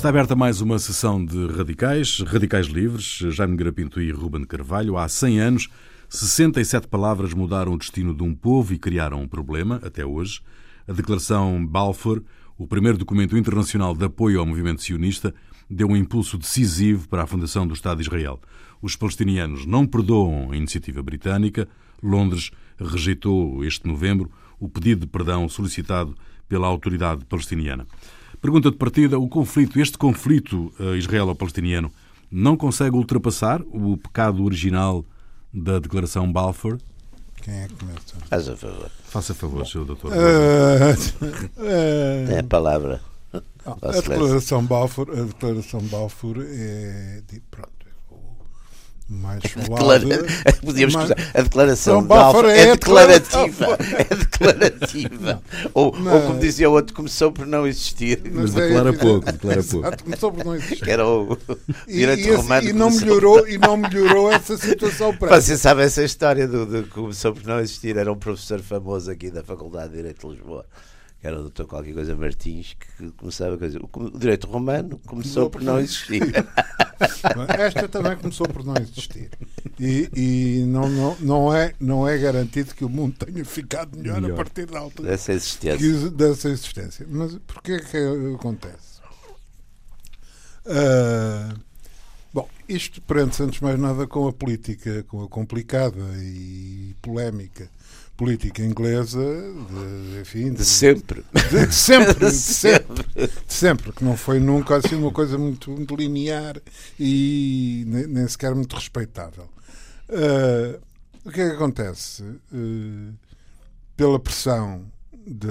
Está aberta mais uma sessão de radicais, radicais livres, Jaime Grapinto e Ruben Carvalho. Há 100 anos, 67 palavras mudaram o destino de um povo e criaram um problema, até hoje. A Declaração Balfour, o primeiro documento internacional de apoio ao movimento sionista, deu um impulso decisivo para a fundação do Estado de Israel. Os palestinianos não perdoam a iniciativa britânica. Londres rejeitou este novembro o pedido de perdão solicitado pela autoridade palestiniana. Pergunta de partida: o conflito, este conflito uh, israelo-palestiniano, não consegue ultrapassar o pecado original da Declaração Balfour? Quem é que começa? Faz a favor. Faça favor, Sr. Doutor. Uh, uh, Tem a palavra. A declaração Balfour, a declaração Balfour é pronto, mais suave. Podíamos mais... a declaração de Balfour é, é declarativa. É declarativa. ou, ou, como dizia o outro, começou por não existir. Mas, Mas é declara pouco, declara pouco. Exato, começou por não existir. Que era o direito e, romano. E não, melhorou, e não melhorou essa situação para Você sabe essa história do, do começou por não existir? Era um professor famoso aqui da Faculdade de Direito de Lisboa que era o doutor qualquer coisa Martins, que começava a dizer o direito romano começou por não existir. Esta também começou por não existir. E, e não, não, não, é, não é garantido que o mundo tenha ficado melhor, melhor. a partir da altura dessa existência. dessa existência. Mas porquê é que acontece? Uh, bom, isto prende-se antes de mais nada com a política, com a complicada e polémica política inglesa de, enfim, de, de sempre. De, de sempre, de sempre, de sempre, que não foi nunca assim uma coisa muito, muito linear e nem, nem, sequer muito respeitável. Uh, o que é que acontece? Uh, pela pressão de,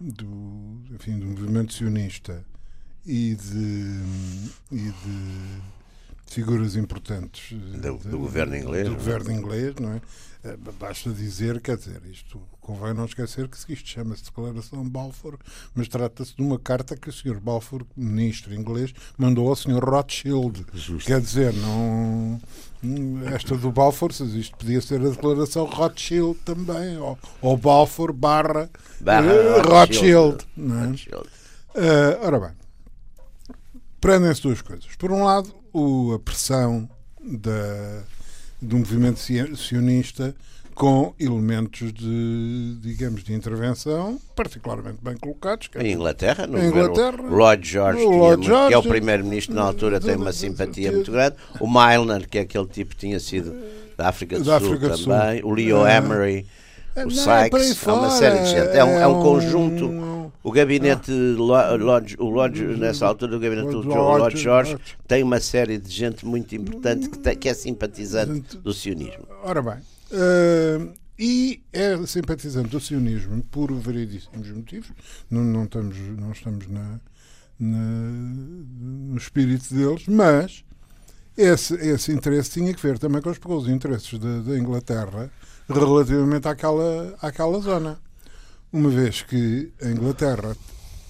do, enfim, do movimento sionista e de, e de figuras importantes do, do governo inglês, do governo inglês, não é? Eh, basta dizer, quer dizer, isto convém não esquecer que isto chama-se Declaração Balfour, mas trata-se de uma carta que o Sr. Balfour, ministro inglês, mandou ao Sr. Rothschild. Justo. Quer dizer, não. Esta do Balfour, isto podia ser a declaração Rothschild também, ou, ou Balfour barra, barra uh, Rothschild. Rothschild. Uh, ora bem, prendem-se duas coisas. Por um lado, o, a pressão da do movimento sionista com elementos de, digamos, de intervenção particularmente bem colocados. Em Inglaterra, no Inglaterra, Lloyd George, Lloyd George, que é o primeiro-ministro na altura, tem uma simpatia muito grande. O Milner, que é aquele tipo que tinha sido da África do da Sul África também. Sul. O Leo é. Emery, o não, Sykes, há uma série de gente. É um, é um conjunto o gabinete, Lodge, o Lodge, nessa altura, o gabinete do Lodge George tem uma série de gente muito importante que, tem, que é simpatizante do sionismo. Ora bem, uh, e é simpatizante do sionismo por variedíssimos motivos. Não, não estamos, não estamos na, na, no espírito deles, mas esse, esse interesse tinha que ver também com os, com os interesses da Inglaterra relativamente àquela, àquela zona uma vez que a Inglaterra,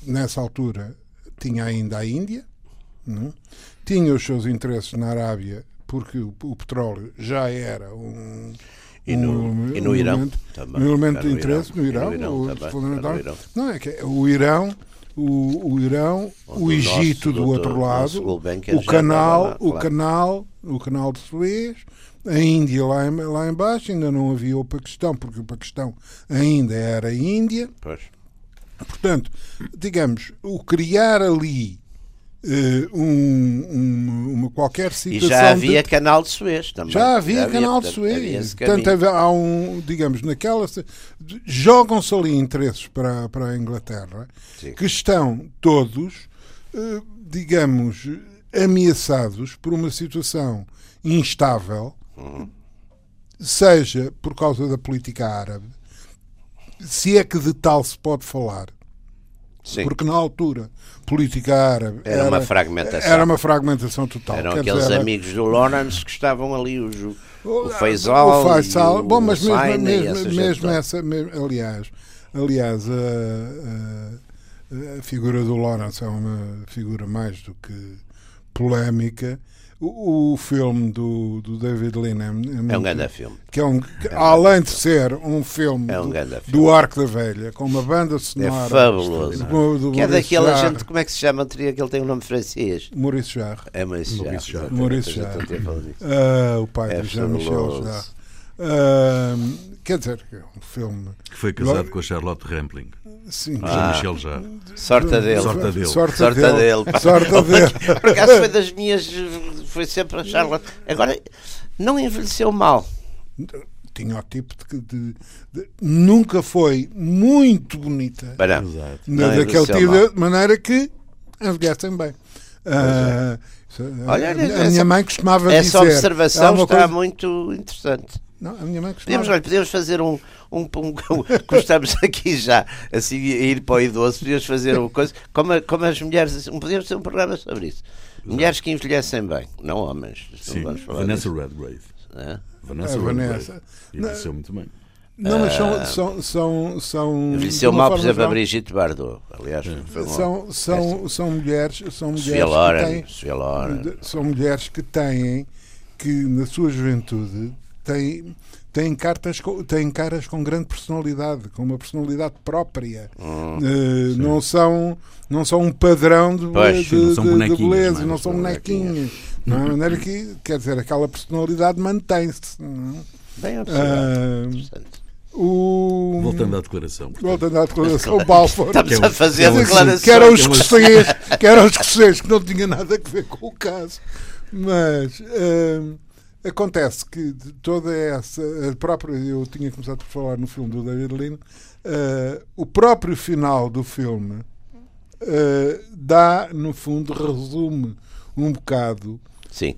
nessa altura, tinha ainda a Índia, não? É? tinha os seus interesses na Arábia, porque o, o petróleo já era um. E no, um, e no um Irão elemento, também. Um elemento de interesse no Irão, no Irão, o, também, fundamental. Irão. Não, é que o Irão, o, o Irão, o, o Egito do, do outro lado, o canal, lá, o canal, o canal de Suez, a Índia lá, em, lá embaixo, ainda não havia o Paquistão, porque o Paquistão ainda era Índia. Pois. Portanto, digamos, o criar ali uh, um, um, uma qualquer situação. E já havia de... canal de Suez também. Já havia, já havia canal de Suez. Portanto, há um, digamos, naquela. Jogam-se ali interesses para, para a Inglaterra Sim. que estão todos, uh, digamos, ameaçados por uma situação instável seja por causa da política árabe, se é que de tal se pode falar. Sim. Porque na altura, política árabe era, era, uma fragmentação. Era uma fragmentação total. Eram Quer aqueles dizer, amigos do Lawrence que estavam ali, o, o Faisal. O Faisal. Bom, mas mesmo, mesmo essa mesmo, aliás, aliás a, a, a, figura do Lawrence é uma figura mais do que polémica o, o, filme do, do David Lean é, é, é um grande filme. Que é um, que, é além de ser um filme, é um do, do, Arco da Velha, com uma banda sonora. É fabuloso. Do, do que é daquela Jarre. gente, como é que se chama? Teria que ele tem um nome francês. Maurice Jarre. É Maurice Jarre. Maurice Jarre. Uh, o pai é de Jean-Michel Jarre. Uh, quer dizer, é um filme. Que foi casado com a Charlotte Rampling. Sim. Ah, Michel já. Sorte dele. Sorte dele. Sorte, Sorte dele. dele. Sorte dele. Por acaso foi das minhas. Foi sempre a Charlotte. Agora, não envelheceu mal. Tinha o tipo de, de, de nunca foi muito bonita. Para. Não daquele tipo de maneira que envelhecem bem. Uh, Olha, a, a minha mãe costumava essa dizer. Essa observação está coisa... muito interessante. Não, a minha mãe costumava... podemos, olha, podemos fazer um, um, um, como estamos aqui já assim a ir para o idoso, podíamos fazer uma coisa como, como as mulheres, podíamos ter um programa sobre isso. Mulheres que envelhecem bem, não homens. Sim, não Vanessa Redgrave. É? Vanessa é, Redgrave. Envelheceu muito bem. Não, mas são. são, são, são Envelheceu mal, por exemplo, a Brigitte Bardot. Aliás, foi são, são, são mulheres. São mulheres Loren, que têm, Sofia. São mulheres que têm, que na sua juventude, têm têm, cartas, têm caras com grande personalidade, com uma personalidade própria. Hum, uh, não, são, não são um padrão de, pois, de, não são de, de beleza, não são bonequinhos. Não é maneira que, quer dizer, aquela personalidade mantém-se. É? Bem uh, o... Voltando à declaração. Portanto. Voltando à declaração, o Balfour. Estamos a fazer a declaração. Que eram os escoceses, que eram os escoceses, que não tinha nada a ver com o caso. Mas. Uh, Acontece que toda essa. Própria, eu tinha começado por falar no filme do David Lean. Uh, o próprio final do filme uh, dá, no fundo, resume um bocado Sim.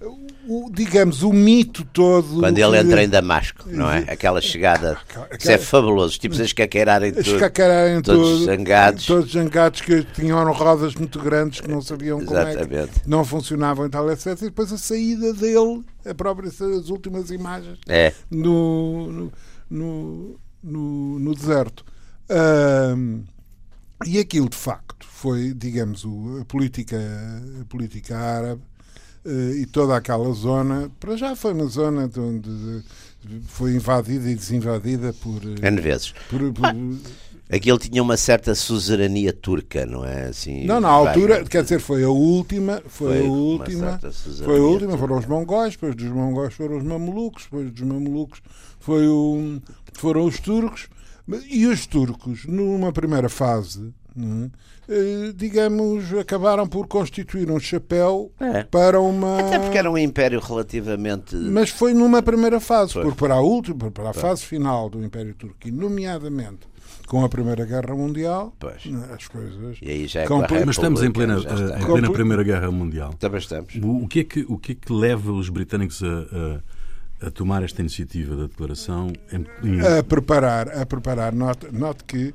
O, digamos, o mito todo. Quando ele entra em Damasco, não é? Aquela chegada. Aquela, isso é fabuloso. Os tipos a escaqueirarem tudo. Escaqueirarem todos zangados. Todos zangados que tinham rodas muito grandes que não sabiam como Exatamente. é que não funcionavam e tal, etc. E depois a saída dele, a própria, as últimas imagens é. no, no, no, no, deserto. Um, e aquilo, de facto, foi, digamos, a política, a política árabe e toda aquela zona, para já foi uma zona de onde foi invadida e desinvadida por. Eh, N vezes. Por, por, Aquilo tinha uma certa suzerania turca, não é? Assim, não, na altura, quer dizer, foi a última, foi, foi a última, foi a última, foram os mongóis, depois dos mongóis foram os mamelucos, depois dos mamelucos foi o, foram os turcos, e os turcos, numa primeira fase, é? digamos, acabaram por constituir um chapéu é. para uma. Até porque era um império relativamente. Mas foi numa primeira fase, foi. porque para a última, para a foi. fase final do Império Turco, nomeadamente com a Primeira Guerra Mundial, pois. as coisas. E aí já é Mas estamos em plena, em plena Primeira Guerra Mundial. Também estamos. O, que é que, o que, é que leva os britânicos a, a, a tomar esta iniciativa da declaração? Em... A preparar, a preparar. Note, note que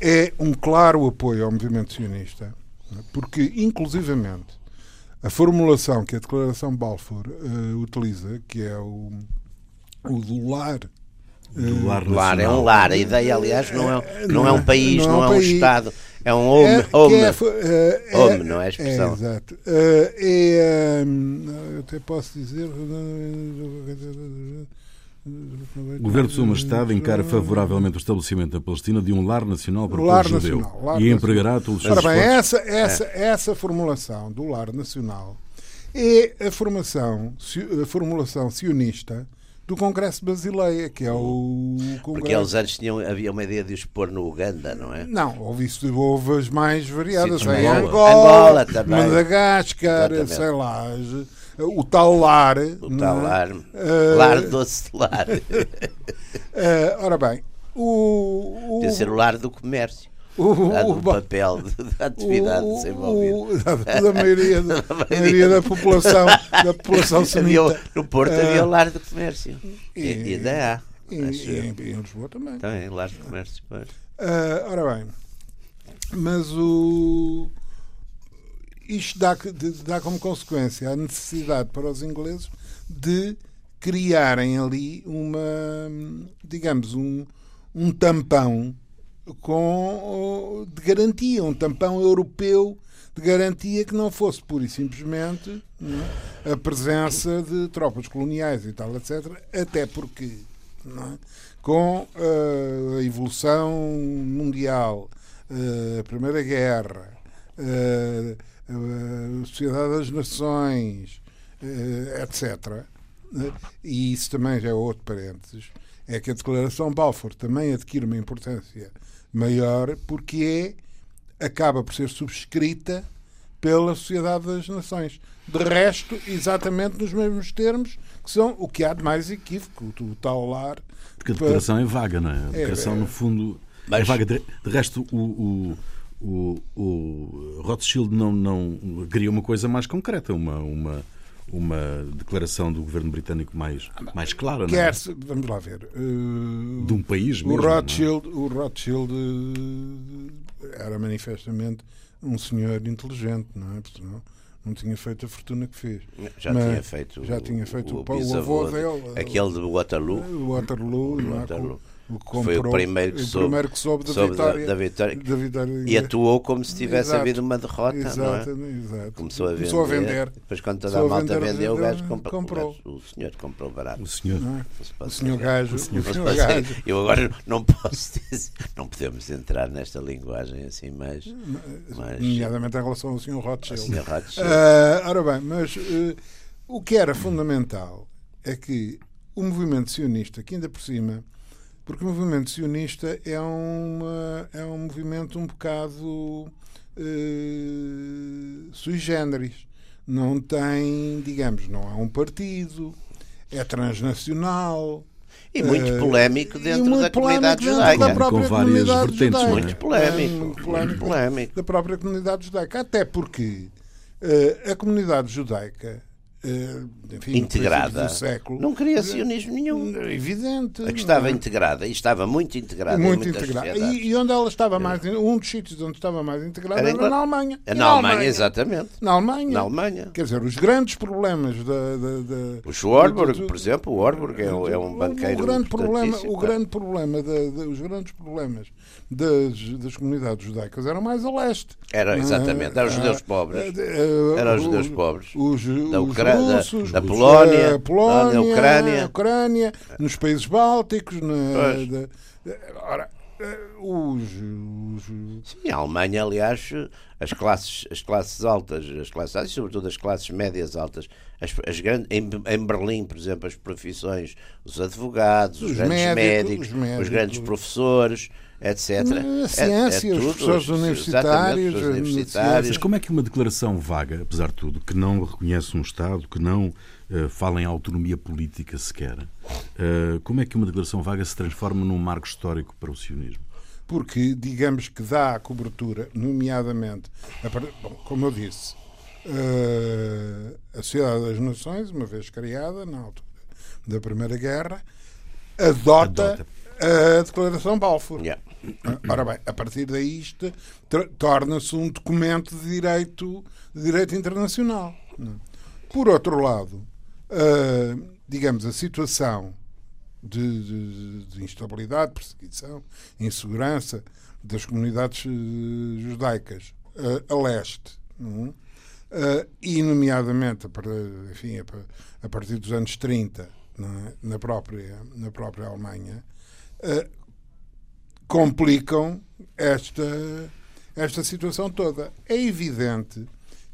é um claro apoio ao movimento sionista, porque, inclusivamente, a formulação que a Declaração Balfour uh, utiliza, que é o, o do lar do lar, lar é um lar. A ideia, aliás, não é, não é um país, não, é um, Estado. É um home. É, home. É, é, home, não é a expressão. É, exato. É, eu até posso dizer. O governo de Sua Majestade encara favoravelmente o estabelecimento da Palestina de um lar nacional para o lar povo judeu lar e empregará todos os Ora bem, essa, essa, é. essa formulação do lar nacional é a, formação, a formulação sionista do Congresso de Basileia, que é o Congresso... Porque eles antes tinham, havia uma ideia de os pôr no Uganda, não é? Não, houve, isso, houve as mais variadas. Sim, em Angola, Angola também. Madagascar, Exatamente. sei lá o tal lar. O tal lar. Uh, lar doce lar. uh, ora bem, o. o Deve ser o lar do comércio. O, o, papel da atividade o, desenvolvida. da maioria, da, maioria da população, da população semita. no Porto uh, havia o lar de comércio. E, e ainda há. E, e, em, em Lisboa também. Também, lar de comércio. Uh, ora bem, mas o isto dá, dá como consequência a necessidade para os ingleses de criarem ali uma, digamos, um, um tampão com, de garantia, um tampão europeu de garantia que não fosse pura e simplesmente é? a presença de tropas coloniais e tal, etc. Até porque, é? com uh, a evolução mundial, uh, a Primeira Guerra, uh, a Sociedade das Nações, etc. E isso também já é outro parênteses. É que a Declaração Balfour também adquire uma importância maior porque é, acaba por ser subscrita pela Sociedade das Nações. De resto, exatamente nos mesmos termos, que são o que há de mais equívoco, o tal lar. Porque a declaração para... é vaga, não é? A declaração, é, é... no fundo, é Mas... é vaga. De, de resto, o, o, o, o Rothschild não, não queria uma coisa mais concreta, uma, uma, uma declaração do governo britânico mais, mais clara, não é? vamos lá ver. Uh, de um país mesmo. O Rothschild, o Rothschild era manifestamente um senhor inteligente, não é? Porque não, não tinha feito a fortuna que fez. Já Mas, tinha feito. Já tinha feito o, o, o avô dele. Aquele de Waterloo. O Waterloo, o Waterloo. Comprou, foi o primeiro que, o soube, primeiro que soube, da, soube vitória, da, da, vitória, da, vitória, E atuou como se tivesse exato, havido uma derrota. Exato, não é? exato. Começou, a vender, Começou a vender. Depois, quando toda a malta vender, vendeu, o gajo comprou. comprou. O, senhor comprou barato. O senhor. Não é? O senhor gajo. O senhor, o senhor gajo. Eu agora não posso dizer, não podemos entrar nesta linguagem assim, mas. mas nomeadamente em relação ao senhor Rothschild. Senhor Rothschild. Uh, ora bem, mas uh, o que era fundamental é que o movimento sionista, que ainda por cima porque o movimento sionista é, uma, é um movimento um bocado uh, sui generis. Não tem, digamos, não há um partido, é transnacional. E muito uh, polémico dentro muito da comunidade judaica. Da própria com várias vertentes. Judaica. Muito polémico, muito polémico, polémico. Da própria comunidade judaica. Até porque uh, a comunidade judaica eh, enfim, integrada. Século, não queria sionismo nenhum. Evidente. A que estava integrada, e estava muito integrada. Muito integrada. E, e, onde ela estava mais. Um dos sítios onde estava mais integrada era, era na Alemanha. Na, na Alemanha, Alemanha, exatamente. Na Alemanha. Na Alemanha. Quer dizer, os grandes problemas da. da, da o Schwarberg, por exemplo, o Warburg é, é um banqueiro. O grande problema, o grande problema da, os grandes problemas das, das comunidades judaicas eram mais a leste. Era, exatamente. Eram os judeus ah, pobres. Eram os judeus pobres. Os, da Ucrânia, russos, da, da Polónia, Polónia da Ucrânia. Ucrânia, nos países bálticos. Na, da, ora, eh, os, os... Sim, a Alemanha, aliás, as classes, as classes altas, as classes altas, sobretudo as classes médias altas, as, as grandes, em, em, Berlim, por exemplo, as profissões, os advogados, os, os grandes médicos, médicos, os grandes professores, etc. A ciência, é, é os professores universitários, universitários. Mas como é que uma declaração vaga, apesar de tudo, que não reconhece um Estado, que não uh, fala em autonomia política sequer, uh, como é que uma declaração vaga se transforma num marco histórico para o sionismo? Porque, digamos que dá a cobertura, nomeadamente, a, bom, como eu disse, uh, a Sociedade das Nações, uma vez criada, na altura da Primeira Guerra, adota, adota a Declaração Balfour. Yeah. Ora bem, a partir daí isto torna-se um documento de direito, de direito internacional. Por outro lado, uh, digamos, a situação de, de, de, instabilidade, perseguição, insegurança das comunidades uh, judaicas uh, a leste, uh, e nomeadamente a, enfim, a, partir dos anos 30, é? na, própria, na própria Alemanha, uh, complicam esta, esta situação toda. É evidente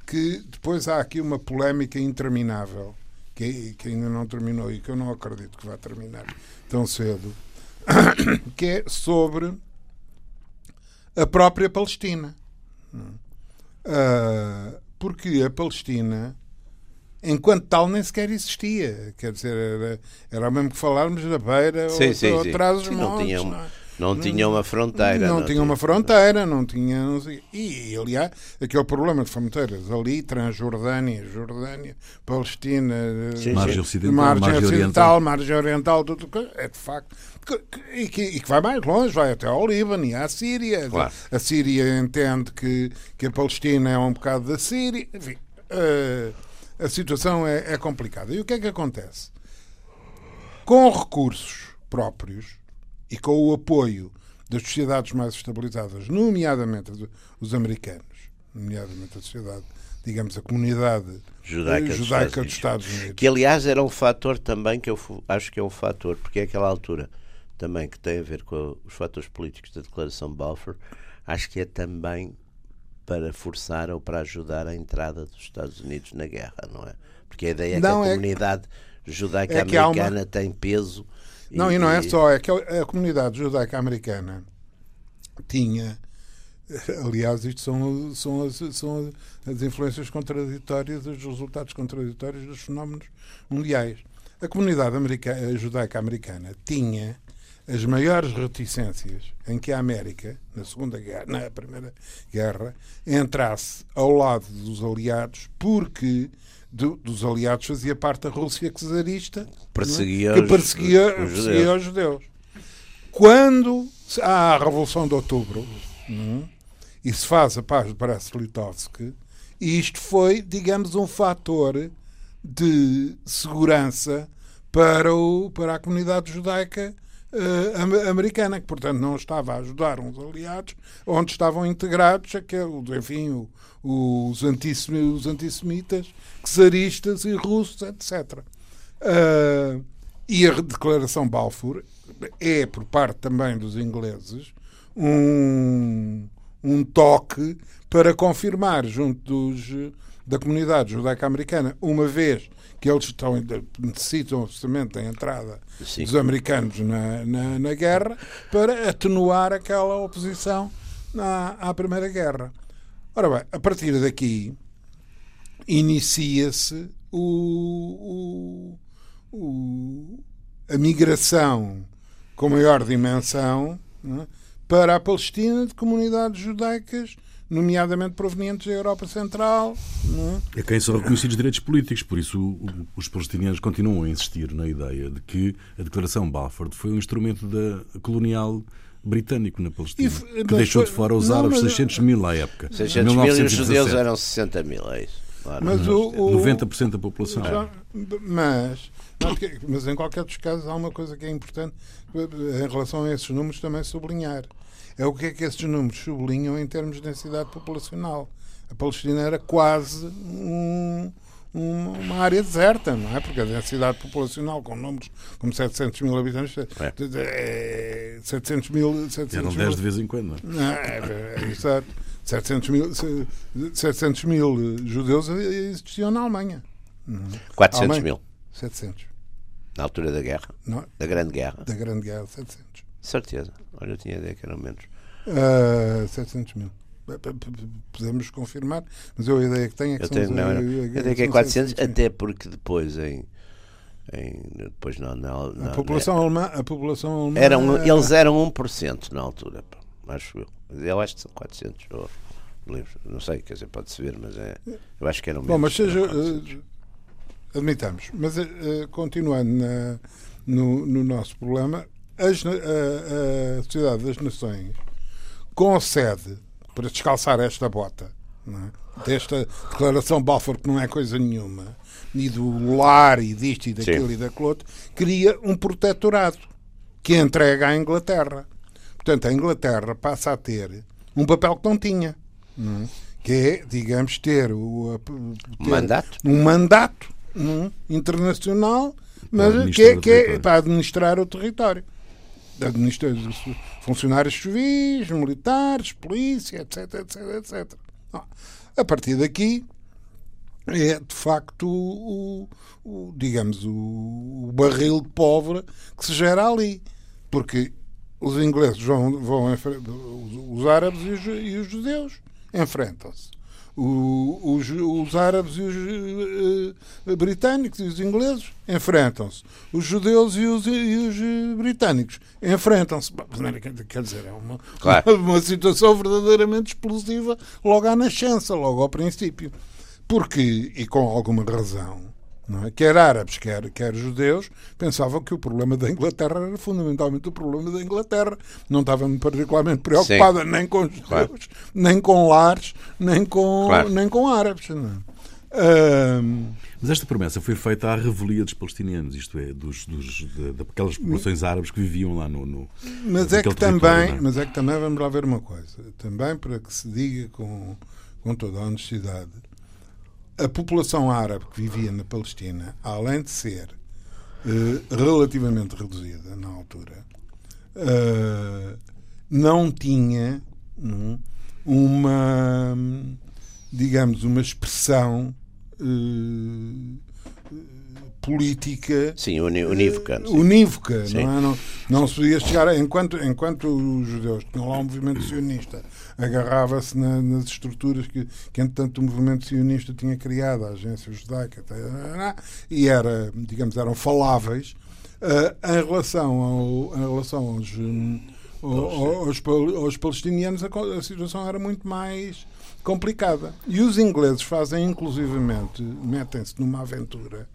que depois há aqui uma polémica interminável que, que ainda não terminou e que eu não acredito que vá terminar tão cedo, que é sobre a própria Palestina. Uh, porque a Palestina enquanto tal nem sequer existia. Quer dizer, era, era mesmo que falarmos da beira sim, ou, sim, ou sim. atrás dos montes. Não tinha, uma, não, não tinha uma fronteira. Não, não tinha uma fronteira, não tinha. Não sei, e, aliás, aquele problema de fronteiras ali, Transjordânia, Jordânia, Palestina, sim, margem ocidental, margem, margem oriental, margem oriental, tudo, é de facto. E que, e que, vai mais longe, vai até ao Líbano e à Síria. Claro. A Síria entende que, que a Palestina é um bocado da Síria. Enfim. Uh, a situação é, é complicada. E o que é que acontece? Com recursos próprios e com o apoio das sociedades mais estabilizadas, nomeadamente os americanos, nomeadamente a sociedade digamos, a comunidade judaica, judaica dos, Estados Unidos. Que, aliás, era um fator também que eu acho que é um fator, porque é aquela altura também que tem a ver com os fatores políticos da Declaração de Balfour, acho que é também para forçar ou para ajudar a entrada dos Estados Unidos na guerra, não é? Porque a ideia é não, que a é comunidade judaica americana uma... tem peso. Não, e, e não é só, é que a comunidade judaica americana tinha Aliás, isto são, são, as, são as influências contraditórias, os resultados contraditórios dos fenómenos mundiais. A comunidade americana, judaica americana tinha as maiores reticências em que a América, na Segunda Guerra, na Primeira Guerra, entrasse ao lado dos aliados, porque do, dos aliados fazia parte a Rússia czarista perseguia que perseguia, os, os, perseguia os judeus. Quando há a Revolução de Outubro, é? e se faz a paz de Brest-Litovsk, isto foi, digamos, um fator de segurança para, o, para a comunidade judaica uh, americana, que, portanto, não estava a ajudar uns aliados onde estavam integrados aquele, enfim, o, os, os antissemitas, czaristas e russos, etc. Uh, eh, e a declaração Balfour é, por parte também dos ingleses, um um toque para confirmar junto dos, da comunidade judaica-americana, uma vez que eles estão, necessitam absolutamente da entrada Sim. dos americanos na, na, na, guerra, para atenuar aquela oposição na, à Primeira Guerra. Ora bem, a partir daqui inicia-se o, o, o, a migração com maior dimensão é? para a Palestina de comunidades judaicas, nomeadamente provenientes da Europa Central. É? é quem são reconhecidos direitos políticos, por isso os palestinianos continuam a insistir na ideia de que a Declaração Balfour foi um instrumento da colonial britânico na Palestina, e, que deixou de fora os não, árabes, mas, 600 mil à época. 600 mil e os judeus eram 60 mil, é isso. Claro. Mas o, o, 90% da população. Já, mas, mas em qualquer dos casos há uma coisa que é importante em relação a esses números também sublinhar é o que é que esses números sublinham em termos de densidade populacional. A Palestina era quase um, uma área deserta, não é? Porque a densidade populacional, com números como 700 mil habitantes, é. 700 mil. 700 Eram 10 de vez em quando, não é? é, é exato. 700 mil, 700 mil judeus existiam na Alemanha. 400 Alemanha, mil. 700. Na altura da guerra? Não, da Grande Guerra? Da Grande Guerra, 700. Certeza. Olha, eu tinha ideia que eram menos. Uh, ah, 700 mil. Podemos confirmar, mas eu a ideia que tenho é que eu tenho, não, não. Eu ideia que é 400, até porque depois em. em depois não, não, não, a população é, alemã, a população alemã eram, era... eles eram 1% na altura, acho eu. Eu acho que são 400 ou, não sei, quer dizer, pode-se ver, mas é, eu acho que eram menos. Bom, mas seja, uh, admitamos, mas uh, continuando na, no, no nosso problema, as, a, a Sociedade das Nações concede, para descalçar esta bota, é? desta declaração Balfour, que não é coisa nenhuma, e do lar e disto e daquilo Sim. e daquilo outro, cria um protetorado que entrega à Inglaterra. Portanto, a Inglaterra passa a ter um papel que não tinha, não é? que é, digamos, ter, o, ter mandato. um mandato não, é? internacional, mas que, é, que é para administrar o território funcionários civis, militares, polícia, etc, etc, etc. A partir daqui é de facto o, o digamos o, barril de pólvora que se gera ali, porque os ingleses vão, vão os árabes e os, e os judeus enfrentam-se o, os, os, árabes e os uh, britânicos e os ingleses enfrentam-se. Os judeus e os, e os uh, britânicos enfrentam-se. Quer dizer, é uma, claro. uma situação verdadeiramente explosiva logo à nascença, logo ao princípio. Porque, e com alguma razão, não é? quer árabes, quer, quer judeus, pensavam que o problema da Inglaterra era fundamentalmente o problema da Inglaterra. Não estavam particularmente preocupada nem com judeus, claro. nem com lares, nem com, claro. nem com árabes. Um... Mas esta promessa foi feita à revelia dos palestinianos, isto é, dos, dos, de, daquelas populações árabes que viviam lá no. no mas, é que também, é? mas é que também, vamos lá ver uma coisa, também para que se diga com, com toda a honestidade, a população árabe que vivia na Palestina, além de ser uh, relativamente reduzida na altura, uh, não tinha um, uma, digamos, uma expressão uh, política sim, unívoca, sim. unívoca sim. Não, é? não, não se podia chegar enquanto, enquanto os judeus tinham lá um movimento sionista agarrava-se na, nas estruturas que, que entretanto o movimento sionista tinha criado a agência judaica e era, digamos, eram faláveis uh, em relação, ao, em relação aos, um, aos, aos, palestinianos a, a situação era muito mais complicada. E os ingleses fazem, inclusivamente, metem-se numa aventura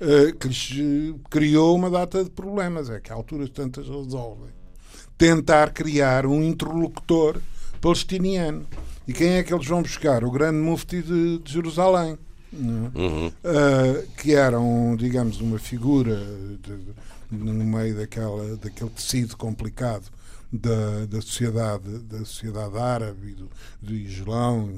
uh, que lhes eh, criou uma data de problemas. É que a alturas tantas resolvem. Tentar criar um interlocutor palestiniano. E quem é que eles vão buscar? O grande mufti de, de Jerusalém. É? Uhum. Uh, que era, um, digamos, uma figura de, de, no meio daquela, daquele tecido complicado da, da sociedade da sociedade árabe e do, do Islão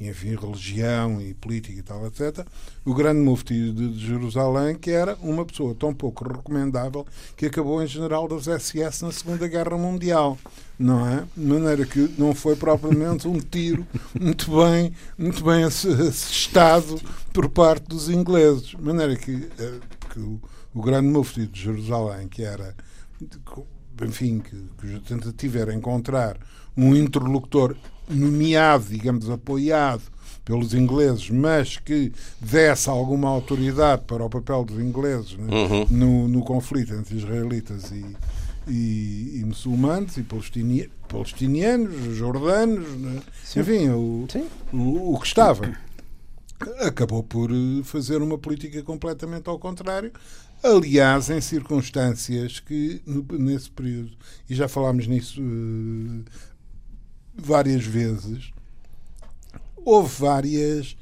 e, enfim religião e política e tal etc o grande mufti de, Jerusalém que era uma pessoa tão pouco recomendável que acabou em general das SS na Segunda Guerra Mundial não é? De maneira que não foi propriamente um tiro muito bem muito bem assestado por parte dos ingleses. De maneira que, eh, que o, o grande mufti de Jerusalém que era enfim, que, que a tentativa era encontrar um interlocutor nomeado, digamos, apoiado pelos ingleses, mas que desse alguma autoridade para o papel dos ingleses né, uhum. no, no, conflito entre israelitas e, e, e muçulmanos e palestini, palestinianos, jordanos, né, enfim, o, o, o que estava acabou por fazer uma política completamente ao contrário, Aliás, em circunstâncias que, nesse período, e já falámos nisso uh, várias vezes, houve várias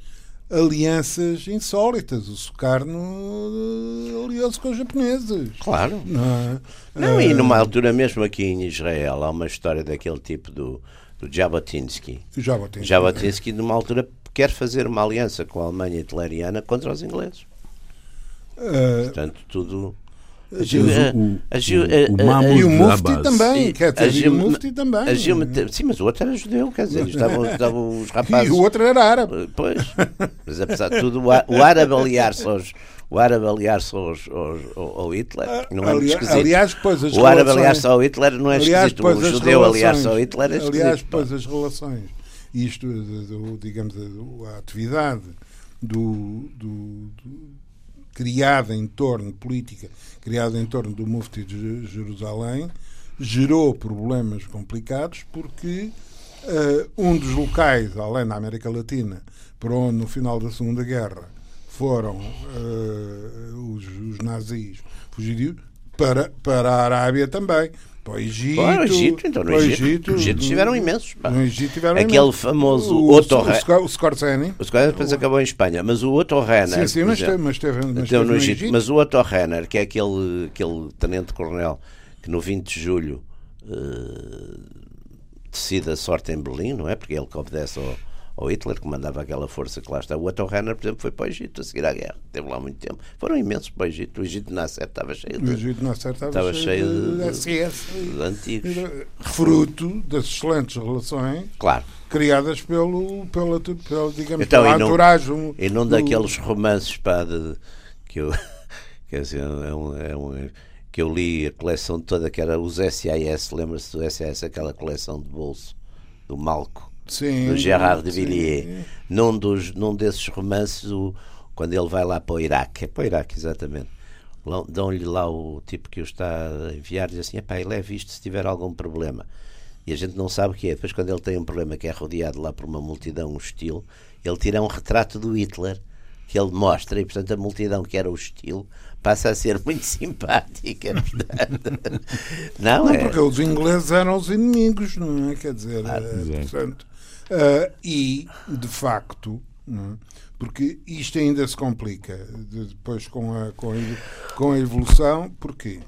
alianças insólitas. O Sukarno uh, aliou-se com os japoneses. Claro. Não, é? Não, uh, e numa altura mesmo aqui em Israel há uma história daquele tipo do, do Jabotinsky. Jabotinsky. Jabotinsky, numa altura, quer fazer uma aliança com a Alemanha hitleriana contra os ingleses. Uh, Portanto, tudo. O, o, o, e o Mufti também, quer dizer, o Mufti também. sim, mas o outro era judeu, quer dizer, estavam, estavam os rapazes. E o outro era árabe. Pois, mas apesar de tudo, o árabe aliar-se aos, o árabe aliar-se aos, aos, ao Hitler não é muito esquisito. Aliás, depois as o árabe aliar-se ao Hitler não é aliás, esquisito. O judeu aliar-se ao Hitler é esquisito. Aliás, depois as relações, isto, digamos, a atividade do, do, do criada em torno, política criada em torno do Mufti de Jerusalém, gerou problemas complicados porque uh, um dos locais, além da América Latina, para onde no final da Segunda Guerra foram uh, os, os nazis fugidos, para, para a Arábia também para o Egito. Para o Egito, então no Egito. Egito, no Egito tiveram imensos. Pá. No Egito tiveram Aquele imensos. famoso o, Otto O, o Scorsese. O Scorsese depois acabou em Espanha, mas o Otto Renner. Sim, sim, mas teve, mas teve, mas então, teve no, Egito. Mas o Otto Renner, que é aquele, aquele tenente-coronel que no 20 de julho uh, decide a sorte em Berlim, não é? Porque ele que obedece ao ou Hitler, que mandava aquela força que lá está. O Otto Renner, por exemplo, foi para o Egito a seguir à guerra. Teve lá muito tempo. Foram imensos para o Egito. O Egito Nasser estava cheio de. O Egito Nasser estava, estava cheio, cheio de, SS, de, antigos. Fruto das excelentes relações. Claro. Criadas pelo, pela, pela digamos, então, pela entourage. E não daqueles romances pá, de, que eu. Quer dizer, é um, é um que eu li a coleção toda, que era os SAS, lembra-se do SAS, aquela coleção de bolso do Malco sim, do Gerard de Villiers, num, dos, num desses romances, o, quando ele vai lá para o Iraque, é para o Iraque, exatamente. Dão-lhe lá o tipo que o está a enviar e diz assim: pá, leve isto se tiver algum problema. E a gente não sabe o que é. Depois, quando ele tem um problema que é rodeado lá por uma multidão hostil, ele tira um retrato do Hitler que ele mostra, e portanto a multidão que era hostil passa a ser muito simpática. não, não é... porque os ingleses eram os inimigos, não é? Quer dizer, ah, é, portanto, Uh, e, de facto, é? porque isto ainda se complica depois com a, com a, com a evolução, porque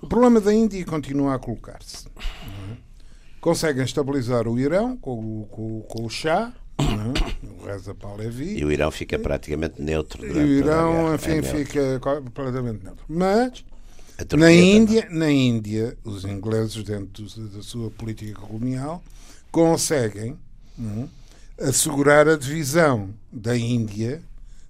o problema da Índia continua a colocar-se. É? Conseguem estabilizar o Irão com o, com, com o Shah, o Reza Pahlavi. E o Irão fica praticamente neutro. E o Irão, enfim, é fica completamente neutro. Mas na Índia, na Índia, os ingleses, dentro da sua política colonial, conseguem hum, assegurar a divisão da Índia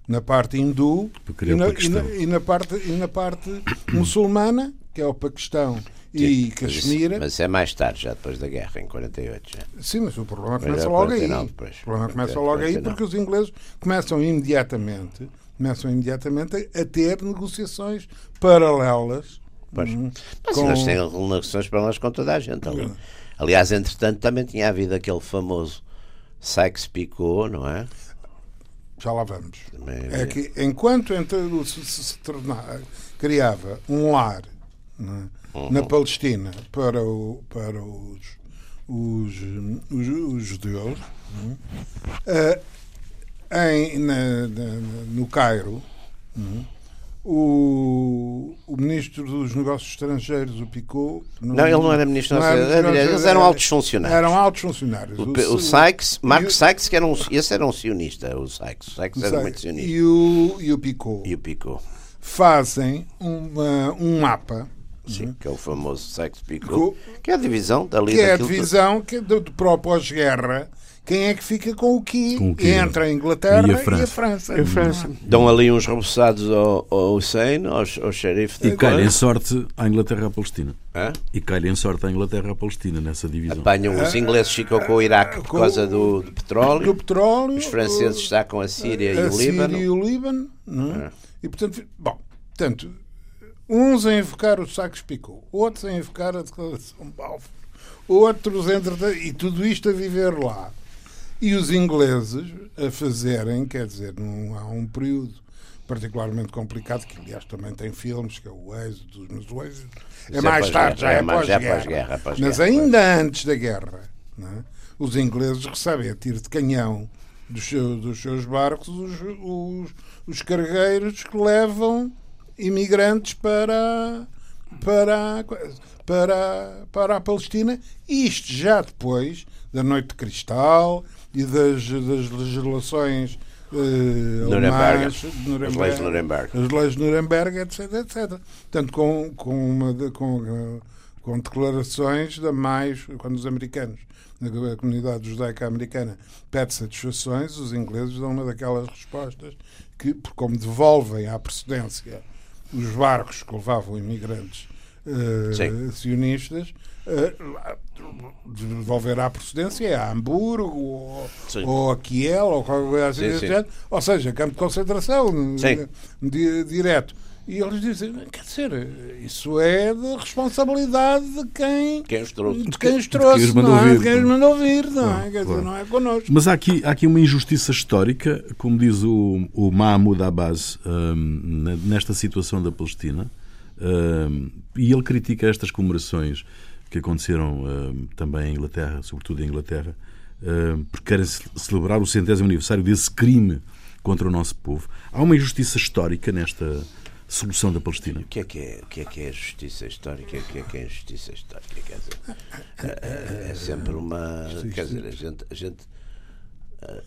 na parte hindu e na, e, na, e na, parte, e na parte muçulmana, que é o Paquistão e Caxemira. Mas, é mais tarde, já depois da guerra, em 48. Já. Sim, mas o problema começa logo aí. Depois. O problema começa logo aí porque os ingleses começam imediatamente, começam imediatamente a, a ter negociações paralelas. Pois. Hum, mas com... eles têm negociações paralelas com toda a gente ali. Aliás, entretanto, também tinha havido aquele famoso Sykes-Picot, não é? Já lá vamos. Também... É que enquanto entre, se, se, tornava, criava um lar é? uhum. na Palestina para, o, para os, os, os, os judeus, uh, em, na, na, no Cairo, o, o ministro dos Negócios Estrangeiros, o Picot. Não, não ele não era ministro dos Negócios Estrangeiros, eles eram altos funcionários. Eram altos funcionários. O, o, o Sykes, Mark Sykes, que era um, esse era um sionista, o Sykes. O Sykes era muito sionista. E o, e o Picot. E o Picot. Fazem uma, um mapa. Sim, uhum. que é o famoso Sykes-Picot, que é a divisão dali Que é a divisão que, do, do pós-guerra quem é que fica com o que, entra a Inglaterra e a França. E a França. E a França. Dão ali uns reboçados ao, ao Hussein, ao, ao xerife. E em sorte à Inglaterra e à Palestina. Hã? E em sorte à Inglaterra e à Palestina nessa divisão. Apanham, os ingleses ficam com o Iraque por causa do, do petróleo. Do petróleo. Os franceses estão com a Síria a, e o Líbano. Síria e o Líbano. É? E portanto, bom, portanto, uns a invocar o Sacos Picou, outros a invocar a Declaração Balfour, outros entre e tudo isto a viver lá. E os ingleses a fazerem, quer dizer, num, há um período particularmente complicado, que aliás também tem filmes, que é o êxodo, mas o êxodo é, é mais tarde, já é, é pós-guerra. Pós mas ainda antes da guerra, é? os ingleses recebem a tiro de canhão dos seus, dos seus barcos os, os, os cargueiros que levam imigrantes para, para, para, para a Palestina, isto já depois da Noite de Cristal e das, das legislações uh, Nuremberg, as leis de Nuremberg, as leis de Nuremberg, etc, etc. Portanto, com, com, uma, com, com declarações da mais, quando os americanos, na comunidade judaica americana, pede satisfações, os ingleses dão uma daquelas respostas que, como devolvem à precedência os barcos que levavam imigrantes uh, sionistas, devolver à procedência é a Hamburgo ou, ou a Kiel ou qualquer coisa assim, sim, sim. ou seja, campo de concentração di, direto. E eles dizem, quer dizer, isso é de responsabilidade de quem, quem os trouxe, de quem os trouxe, de quem os mandou vir, de quem os mandou vir não, é? Quer dizer, não é connosco. Mas há aqui, há aqui uma injustiça histórica, como diz o, o Mahmoud Abbas, um, nesta situação da Palestina, um, e ele critica estas comemorações que aconteceram uh, também em Inglaterra, sobretudo em Inglaterra, uh, porque querem celebrar o centésimo aniversário desse crime contra o nosso povo. Há uma injustiça histórica nesta solução da Palestina. O que é que é, o que é, que é justiça histórica? O que é que é justiça histórica? Quer dizer, é, é sempre uma. Quer dizer, a gente, a gente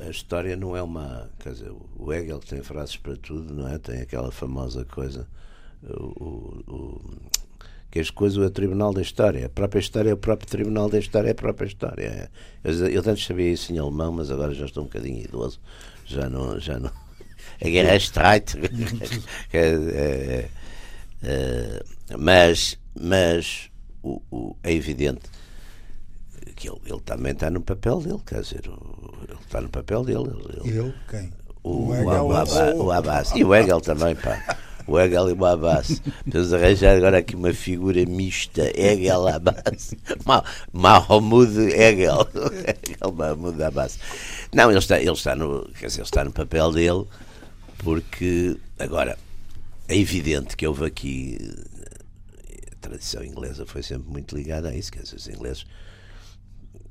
a história não é uma. Quer dizer, o Hegel tem frases para tudo, não é? Tem aquela famosa coisa. O, o, que as coisas o Tribunal da História. A própria história é o próprio Tribunal da História, é a própria história. Eu, eu antes sabia isso em alemão, mas agora já estou um bocadinho idoso. Já não. Já não a guerra é streit. É, é, mas mas o, o, é evidente que ele, ele, também está no papel dele, quer dizer, ele está no papel dele. Ele, ele quem? O, o, Hegel, o, o Abbas. E o Hegel também, pá o Hegel e o Abbas. Precisamos arranjar agora aqui uma figura mista, Hegel Abbas. Mahmoud Hegel. Hegel Mahmoud Abbas. Não, ele está, ele, está no, quer dizer, ele está no papel dele, porque agora é evidente que houve aqui. A tradição inglesa foi sempre muito ligada a isso, quer dizer, os ingleses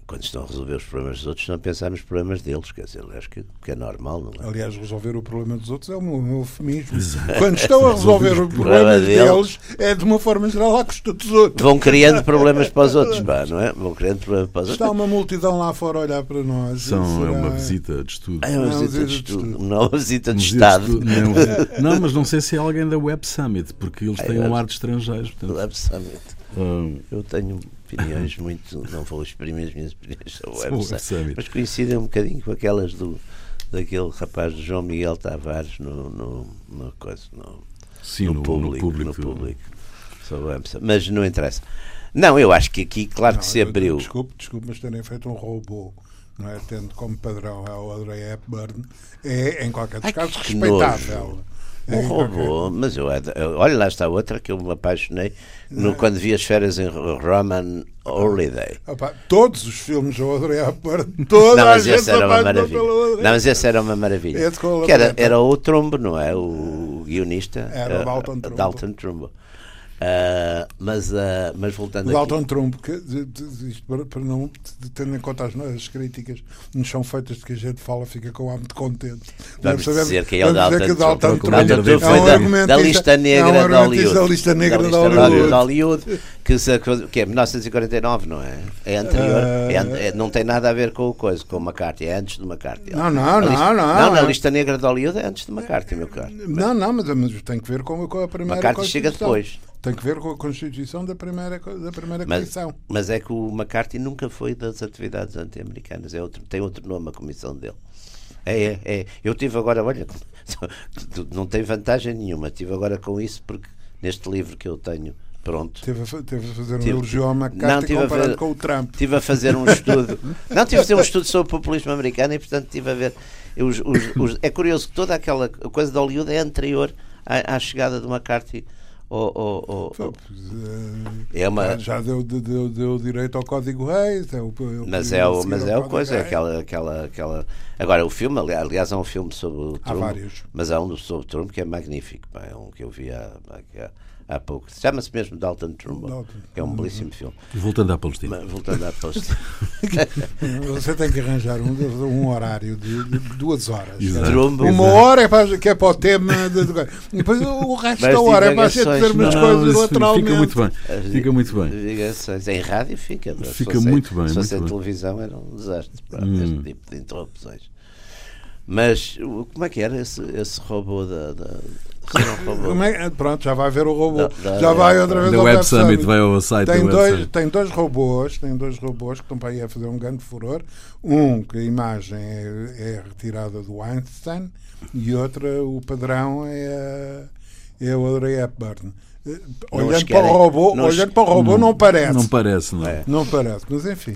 quando estão a resolver os problemas dos outros, estão a pensar nos problemas deles. Quer dizer, acho que, que é normal, não é? Aliás, resolver o problema dos outros é um eufemismo. Quando estão a resolver o problema deles, é de uma forma geral à custa dos outros. Vão criando problemas para os outros, pá, não é? Vão criando problemas para os outros. Está uma multidão lá fora a olhar para nós. São, será... É uma visita de estudo. É uma visita de estudo. Não é uma visita de Estado. Não, não, mas não sei se é alguém da Web Summit, porque eles têm um ar de estrangeiros. Portanto... Web Summit. Hum. Eu tenho opiniões muito. Não vou exprimir as minhas opiniões sobre o Web Summit, mas coincidem um bocadinho com aquelas do, daquele rapaz de João Miguel Tavares no, no, no, coisa, no, Sim, no, no público. No público, no público sobre o Web. Mas não interessa. Não, eu acho que aqui, claro não, que se abriu. Desculpe, desculpe, mas terem feito um robô não é? tendo como padrão a Audrey Hepburn, é, em qualquer dos casos, respeitável. Nojo. Um é, robô, mas eu, olha lá está outra que eu me apaixonei no, quando vi as férias em Roman Holiday. Opa, todos os filmes do Audrey Hepburn, toda não, mas essa era uma maravilha. Não, mas essa era uma maravilha. Que era, era o Trumbo, não é? O guionista. Era o Dalton Trumbo. Dalton Trumbo. Uh, mas, uh, mas voltando o Dalton aqui... Trump, que, isto para, para, não tendo em conta as, as críticas nos são feitas de que a gente fala, fica com o ar muito contente. Vamos saber, dizer que é o Dalton, que Dalton Trump, foi é um da, da, lista negra é um da Hollywood. Da lista negra da, lista da Hollywood. Hollywood que, que é 1949, não é? É anterior, uh... é, é, não tem nada a ver com o coisa, com o McCarthy, é antes do McCarthy. Não, não, não, lista, não. Não, na lista negra de Hollywood é antes do McCarthy, meu caro. Não, não, mas, mas tem que ver com, com a primeira McCarthy chega depois. Tem que ver com a Constituição da primeira, da primeira mas, Comissão. Mas é que o McCarthy nunca foi das atividades anti-americanas. É outro, tem outro nome a comissão dele. É, é, é. Eu tive agora, olha, não tem vantagem nenhuma. Tive agora com isso porque neste livro que eu tenho Pronto. Teve a, teve a fazer um tive, elogio ao McCarthy não, comparado ver, com o Trump. Estive a fazer um estudo. não, tive a fazer um estudo sobre o populismo americano e, portanto, estive a ver. Os, os, os, é curioso que toda aquela coisa de Hollywood é anterior à, à chegada do McCarthy Oh, oh, oh, oh. é uma... Já deu, deu, deu direito ao Código Reis. É o, é mas é, o, mas é o coisa, é aquela, aquela, aquela. Agora, o filme, aliás, é um filme sobre o Trump. Há vários. Mas há um sobre o Trump que é magnífico. É um que eu vi há, há, há pouco. Chama-se mesmo Dalton Trumbo, que é um belíssimo filme. Voltando à Palestina. Mas, voltando à Palestina. Você tem que arranjar um, um horário de, de duas horas. Trumbo. Uma hora é para, que é para o tema. De, de, depois o resto Mas da hora é para a gente dizer umas coisas lateralmente. Fica muito bem. Fica muito bem. Em rádio fica. Fica muito bem. Se fosse em televisão era um desastre para hum. este tipo de interrupções. Mas como é que era esse, esse robô da, da é, pronto, já vai ver o robô. Da, já vai outra vez ao Web Summit, Summit. vai ao site tem dois, tem dois robôs, tem dois robôs que estão para aí a fazer um grande furor. Um que a imagem é, é retirada do Einstein e outra o padrão é é o Audrey Hepburn. Olhando para, o robô, olhando para o robô, não, não parece. Não parece, não. É. Não parece, mas enfim.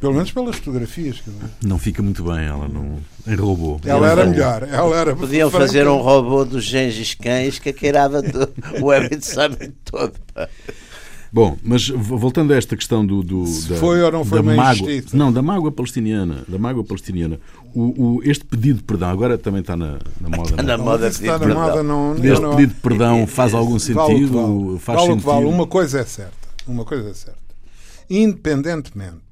Pelo menos pelas fotografias. Não fica muito bem ela não, em robô. Ela era melhor. Ela era Podiam franca. fazer um robô dos Gengis Cães que queirava o Web Summit todo. Bom, mas voltando a esta questão do, do da, foi ou não foi da mágoa, não da mágoa palestiniana, da mágoa palestiniana. O, o, este pedido de perdão agora também está na, na moda. Está na moda, está na moda não, este não, pedido de perdão faz algum sentido? Vale, faz vale, sentido? Vale. Uma coisa é certa, uma coisa é certa. Independentemente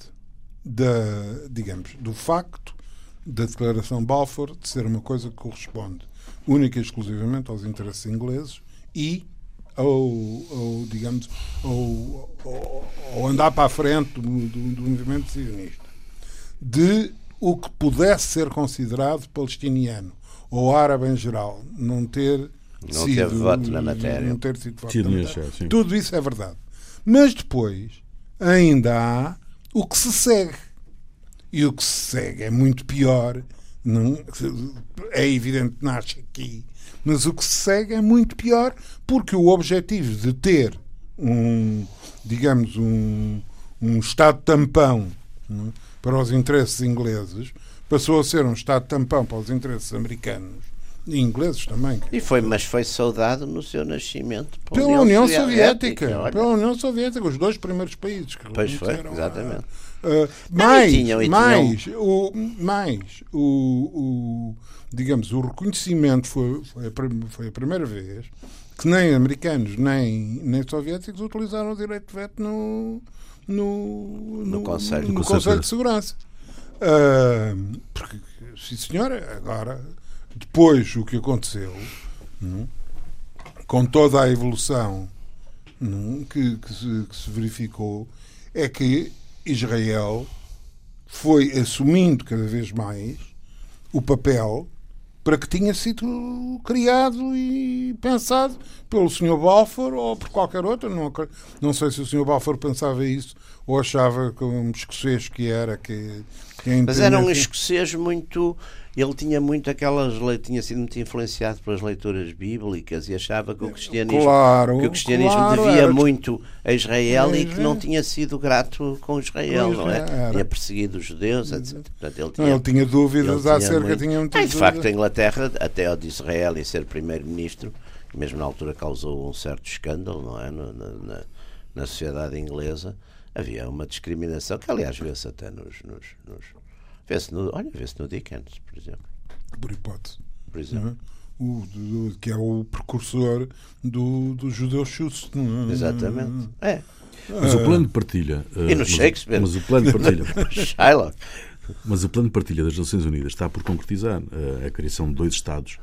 da, digamos, do facto da declaração Balfour de ser uma coisa que corresponde única e exclusivamente aos interesses ingleses e ao, ao digamos, ao, ao, ao, andar para a frente do, do, do movimento sionista. De o que pudesse ser considerado palestiniano ou árabe em geral não ter não sido, voto na matéria. Não ter sido voto na matéria. Tudo isso é verdade. Mas depois ainda há o que se segue. E o que se segue é muito pior. Não, é evidente que nasce aqui. Mas o que se segue é muito pior porque o objetivo de ter um, digamos, um, um Estado tampão é, para os interesses ingleses passou a ser um Estado tampão para os interesses americanos e ingleses também. E foi, mas foi saudado no seu nascimento pela União, União Soviética. Soviética pela União Soviética, os dois primeiros países que Pois foi, exatamente. Uh, mais, tinham, mais, o, mais o, o, digamos, o reconhecimento foi, foi, a, foi a primeira vez que nem americanos nem, nem soviéticos utilizaram o direito de veto no, no, no, no Conselho, no, no Conselho de Segurança. Uh, porque, sim senhora, agora, depois o que aconteceu, hum, com toda a evolução hum, que, que, se, que se verificou, é que Israel foi assumindo cada vez mais o papel para que tinha sido criado e pensado pelo Sr. Balfour ou por qualquer outro. Não, não sei se o Sr. Balfour pensava isso ou achava, como escocês que era, que Mas era um escocês muito ele tinha muito aquelas tinha sido muito influenciado pelas leituras bíblicas e achava que o cristianismo, claro, que o cristianismo claro, devia era... muito a Israel e que não tinha sido grato com Israel, não é? Era. Tinha perseguido os judeus, etc. Portanto, ele tinha, não, ele tinha dúvidas ele acerca, muito... tinha muitas De facto, a Inglaterra, até o de Israel e ser primeiro-ministro, mesmo na altura causou um certo escândalo, não é? Na, na, na sociedade inglesa havia uma discriminação que aliás vê-se até nos, nos, nos Vê-se no, olha, vê-se no Dickens, por exemplo. Por hipótese. Por exemplo. Uhum. O, do, que é o precursor do, do judeu Schuss. É? Exatamente. É. Mas o plano de partilha. E no mas, Shakespeare. Mas o plano de partilha. Shylock. Mas o plano de partilha das Nações Unidas está por concretizar a, a criação de dois Estados.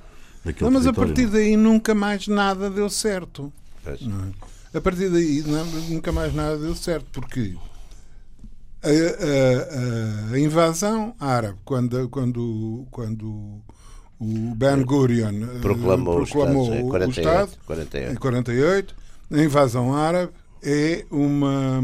Não, mas a partir não? daí nunca mais nada deu certo. É? A partir daí não, nunca mais nada deu certo. Porque a, a, a, invasão árabe, quando, quando, quando o Ben Gurion eh, proclamou, proclamou o, Estado, o Estado 48. em 48, a invasão árabe é uma,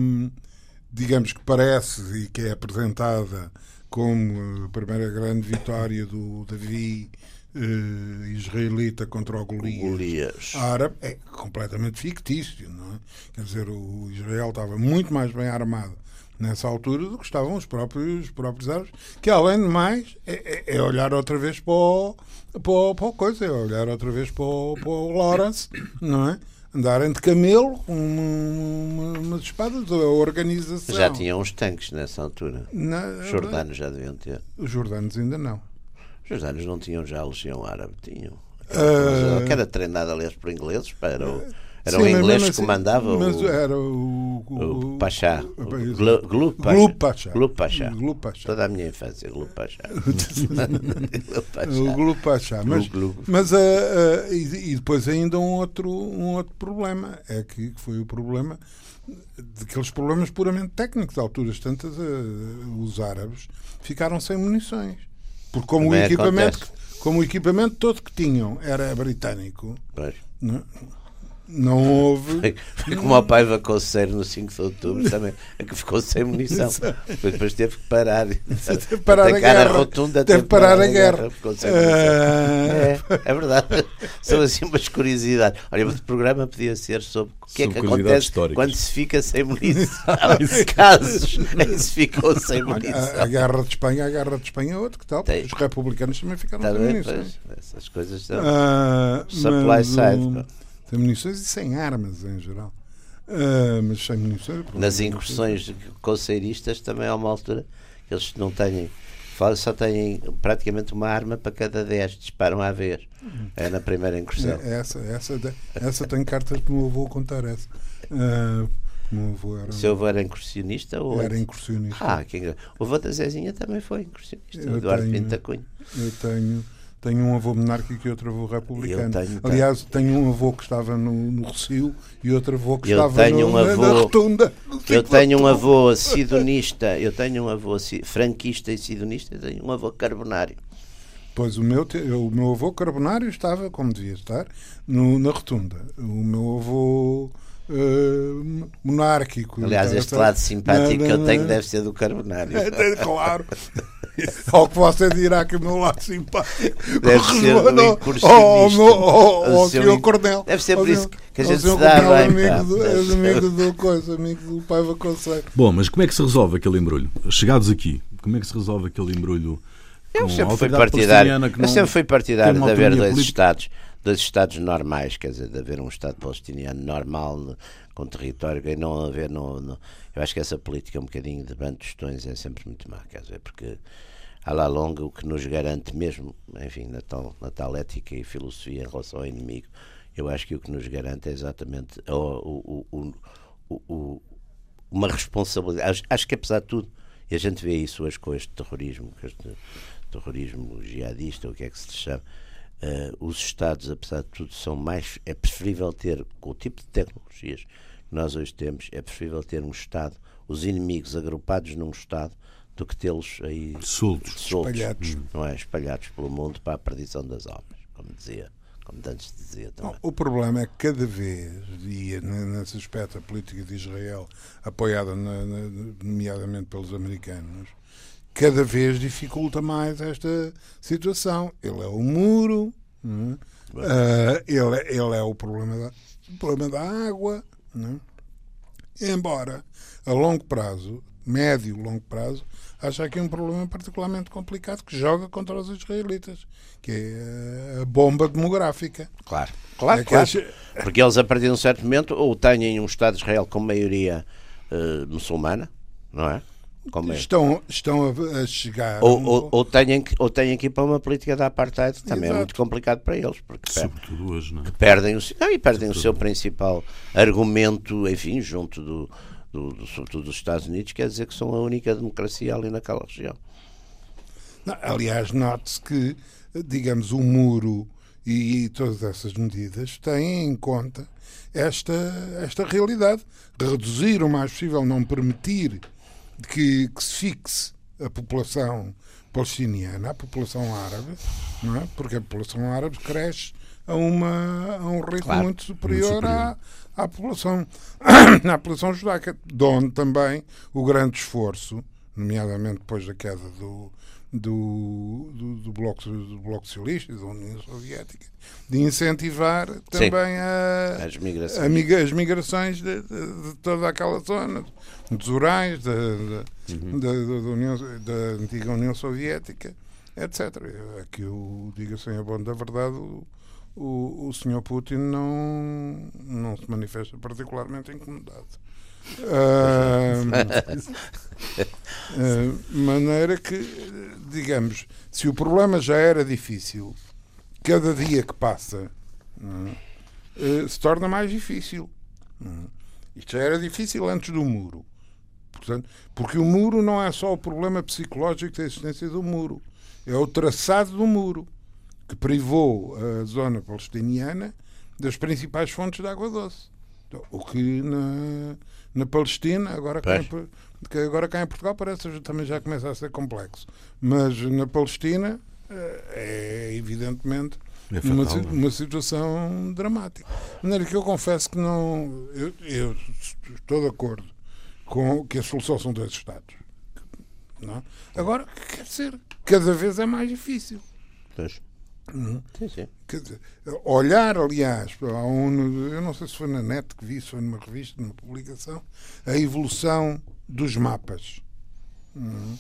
digamos que parece e que é apresentada como a primeira grande vitória do Davi eh, israelita contra o Golias, Golias, árabe é completamente fictício, não é? Quer dizer, o Israel estava muito mais bem armado nessa altura do que estavam os próprios, os próprios árabes, que além de mais é, é, é olhar outra vez para o, para, o, para o coisa, é olhar outra vez para o, para o Lawrence, não é? Andarem de camelo com uma, umas espadas, a organização. Já tinham uns tanques nessa altura. Na, os jordanos já deviam ter. Os jordanos ainda não. Os jordanos não tinham já a legião árabe, tinham. Uh, que era treinada, aliás, por ingleses para o era Sim, o inglês que assim, comandava mas o, era o, o, o Pachá. Glu Pachá. Glu Pachá. Toda a minha infância, Glu Pachá. o Glu Pachá. Mas, mas uh, uh, e, e, depois ainda um outro, um outro problema, é que foi o problema daqueles problemas puramente técnicos, a alturas tantas, uh, os árabes ficaram sem munições. Porque como o equipamento, como o equipamento todo que tinham era britânico, pois. Não, não houve. Foi, foi como a Paiva Conceiro no 5 de outubro também, é que ficou sem munição. Depois, depois teve que parar. Teve que parar a guerra. A rotunda, teve que parar, parar a guerra. guerra é, é verdade. São assim umas curiosidades. Olha, o programa podia ser sobre o que é que acontece históricas. quando se fica sem munição. Casos em que se ficou sem munição. A, a, guerra de Espanha, a guerra de Espanha é outro que tal. Os republicanos também ficaram tá sem munição. Pois, essas coisas são. Uh, supply side sem munições e sem armas em geral. Uh, mas sem munições. Nas incursões conceiristas também há uma altura que eles não têm. Só têm praticamente uma arma para cada 10, disparam à vez. É na primeira incursão. É, essa, essa, essa tem cartas que o meu avô contar essa. Uh, meu avô era, Seu avô era incursionista? Ou... Era incursionista. Ah, que O avô da Zezinha também foi incursionista, eu Eduardo tenho, Pinta Cunha. Eu tenho tenho um avô monárquico e outro avô republicano. Tenho, Aliás, tenho um avô que estava no, no Recio e outro avô que eu estava tenho no, um avô, na, rotunda. Eu tenho um avô sidonista, eu tenho um avô franquista e sidonista, eu tenho um avô carbonário. Pois o meu, o meu avô carbonário estava, como devia estar, no, na rotunda. O meu avô uh, monárquico. Aliás, este lado simpático que eu tenho deve ser do carbonário. É, claro. Ao que você dirá que o meu lado simpático deve ser do ao, ao, senhor Cornel. Deve ser por isso que a gente se dá bem. Amigo, do, és amigo do coisa, amigo do Paiva Conselho. Bom, mas como é que se resolve aquele embrulho? Chegados aqui, como é que se resolve aquele embrulho? Eu sempre fui partidário, eu sempre fui partidário de haver dois Estados dois Estados normais, quer dizer, de haver um Estado palestiniano normal com território e não haver. No, no, eu acho que essa política um bocadinho de bando de tostões é sempre muito má, quer dizer, porque à la longa o que nos garante mesmo, enfim, na tal, na tal ética e filosofia em relação ao inimigo, eu acho que o que nos garante é exatamente o, o, o, uma responsabilidade. Acho que apesar de tudo, e a gente vê isso hoje com este terrorismo, com este terrorismo jihadista, o que é que se chama, uh, os Estados, apesar de tudo, são mais. É preferível ter, com o tipo de tecnologias que nós hoje temos, é preferível ter um Estado, os inimigos agrupados num Estado, do que tê-los aí soltos, soltos espalhados. Não é? espalhados pelo mundo para a perdição das almas, como dizia como antes dizia também. O problema é que cada vez, e nesse aspecto a política de Israel, apoiada na, na, nomeadamente pelos americanos, cada vez dificulta mais esta situação. Ele é o muro, uh, ele, ele é o problema da, o problema da água. É? Embora a longo prazo, médio longo prazo, acha aqui um problema particularmente complicado que joga contra os israelitas, que é a bomba demográfica. Claro, claro, é claro. Porque eles, a partir de um certo momento, ou têm um Estado de Israel com maioria uh, muçulmana, não é? Como estão, é? estão a, chegar. Ou, ou, ou, têm que, ou têm que ir para uma política da apartheid, também Exato. é muito complicado para eles. Porque Sobretudo hoje, não é? Perdem o, não, e perdem o seu principal argumento, enfim, junto do, do, do, sobretudo dos Estados Unidos, quer dizer que são a única democracia ali naquela região. Não, aliás, note-se que, digamos, o muro e, e, todas essas medidas têm em conta esta, esta realidade. Reduzir o mais possível, não permitir que, que se fixe a população palestiniana, a população árabe, não é? porque a população árabe cresce a, uma, a um ritmo claro, muito superior, muito superior. À, à população, à população judaica, de onde também o grande esforço, nomeadamente depois da queda do, do, do, do, bloco, do Bloco Socialista e da União Soviética, de incentivar também a, as migrações, a, as migrações de, de, de, toda aquela zona, dos Urais, da, uhum. da, União, da antiga União Soviética, etc. Aqui eu digo assim, a bom da verdade, o, o, o Sr. Putin não, não se manifesta particularmente incomodado. Uh, maneira que, digamos, se o problema já era difícil, cada dia que passa uh, se torna mais difícil. Isto já era difícil antes do muro. Portanto, porque o muro não é só o problema psicológico da existência do muro, é o traçado do muro que privou a zona palestiniana das principais fontes de água doce. O que na, na Palestina, agora cá, em, que agora cá em Portugal parece também já começa a ser complexo. Mas na Palestina eh, é evidentemente é fatal, uma, é? uma situação dramática. De maneira que eu confesso que não. Eu, eu, estou de acordo com que a solução são dois Estados. Não? Agora, quer dizer, cada vez é mais difícil. Pois. Uhum. Sim, sim. Dizer, olhar, aliás, para ONU, eu não sei se foi na net que vi, se foi numa revista, numa publicação, a evolução dos mapas. Uhum.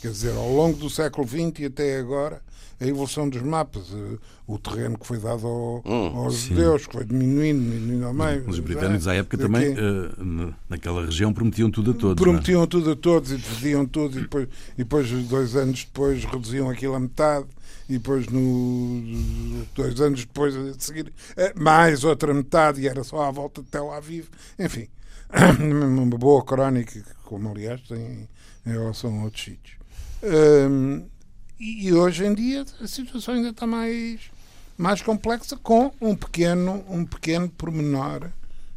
Quer dizer, ao longo do século XX e até agora, a evolução dos mapas, eh, o terreno que foi dado ao, hum, aos sim. judeus, que foi diminuindo, diminuindo ao meio. Os britânicos, à época, também, uh, naquela região, prometiam tudo a todos. É? Prometiam tudo a todos e dividiam tudo, e depois, e depois, dois anos depois, reduziam aquilo a metade e depois, no, dois anos depois, a seguir, eh, mais outra metade, e era só à volta de Tel Aviv. Enfim, uma boa crónica, como aliás tem em relação a outros sítios. E hoje em dia a situação ainda está mais, mais complexa, com um pequeno, um pequeno pormenor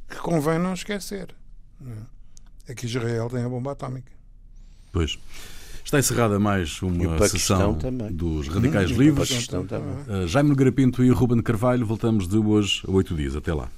que convém não esquecer. É que Israel tem a bomba atómica. Pois. Está encerrada mais uma sessão também. dos Radicais hum, Livres. Uh, Jaime Nogueira Pinto e Ruben Carvalho. Voltamos de hoje a oito dias. Até lá.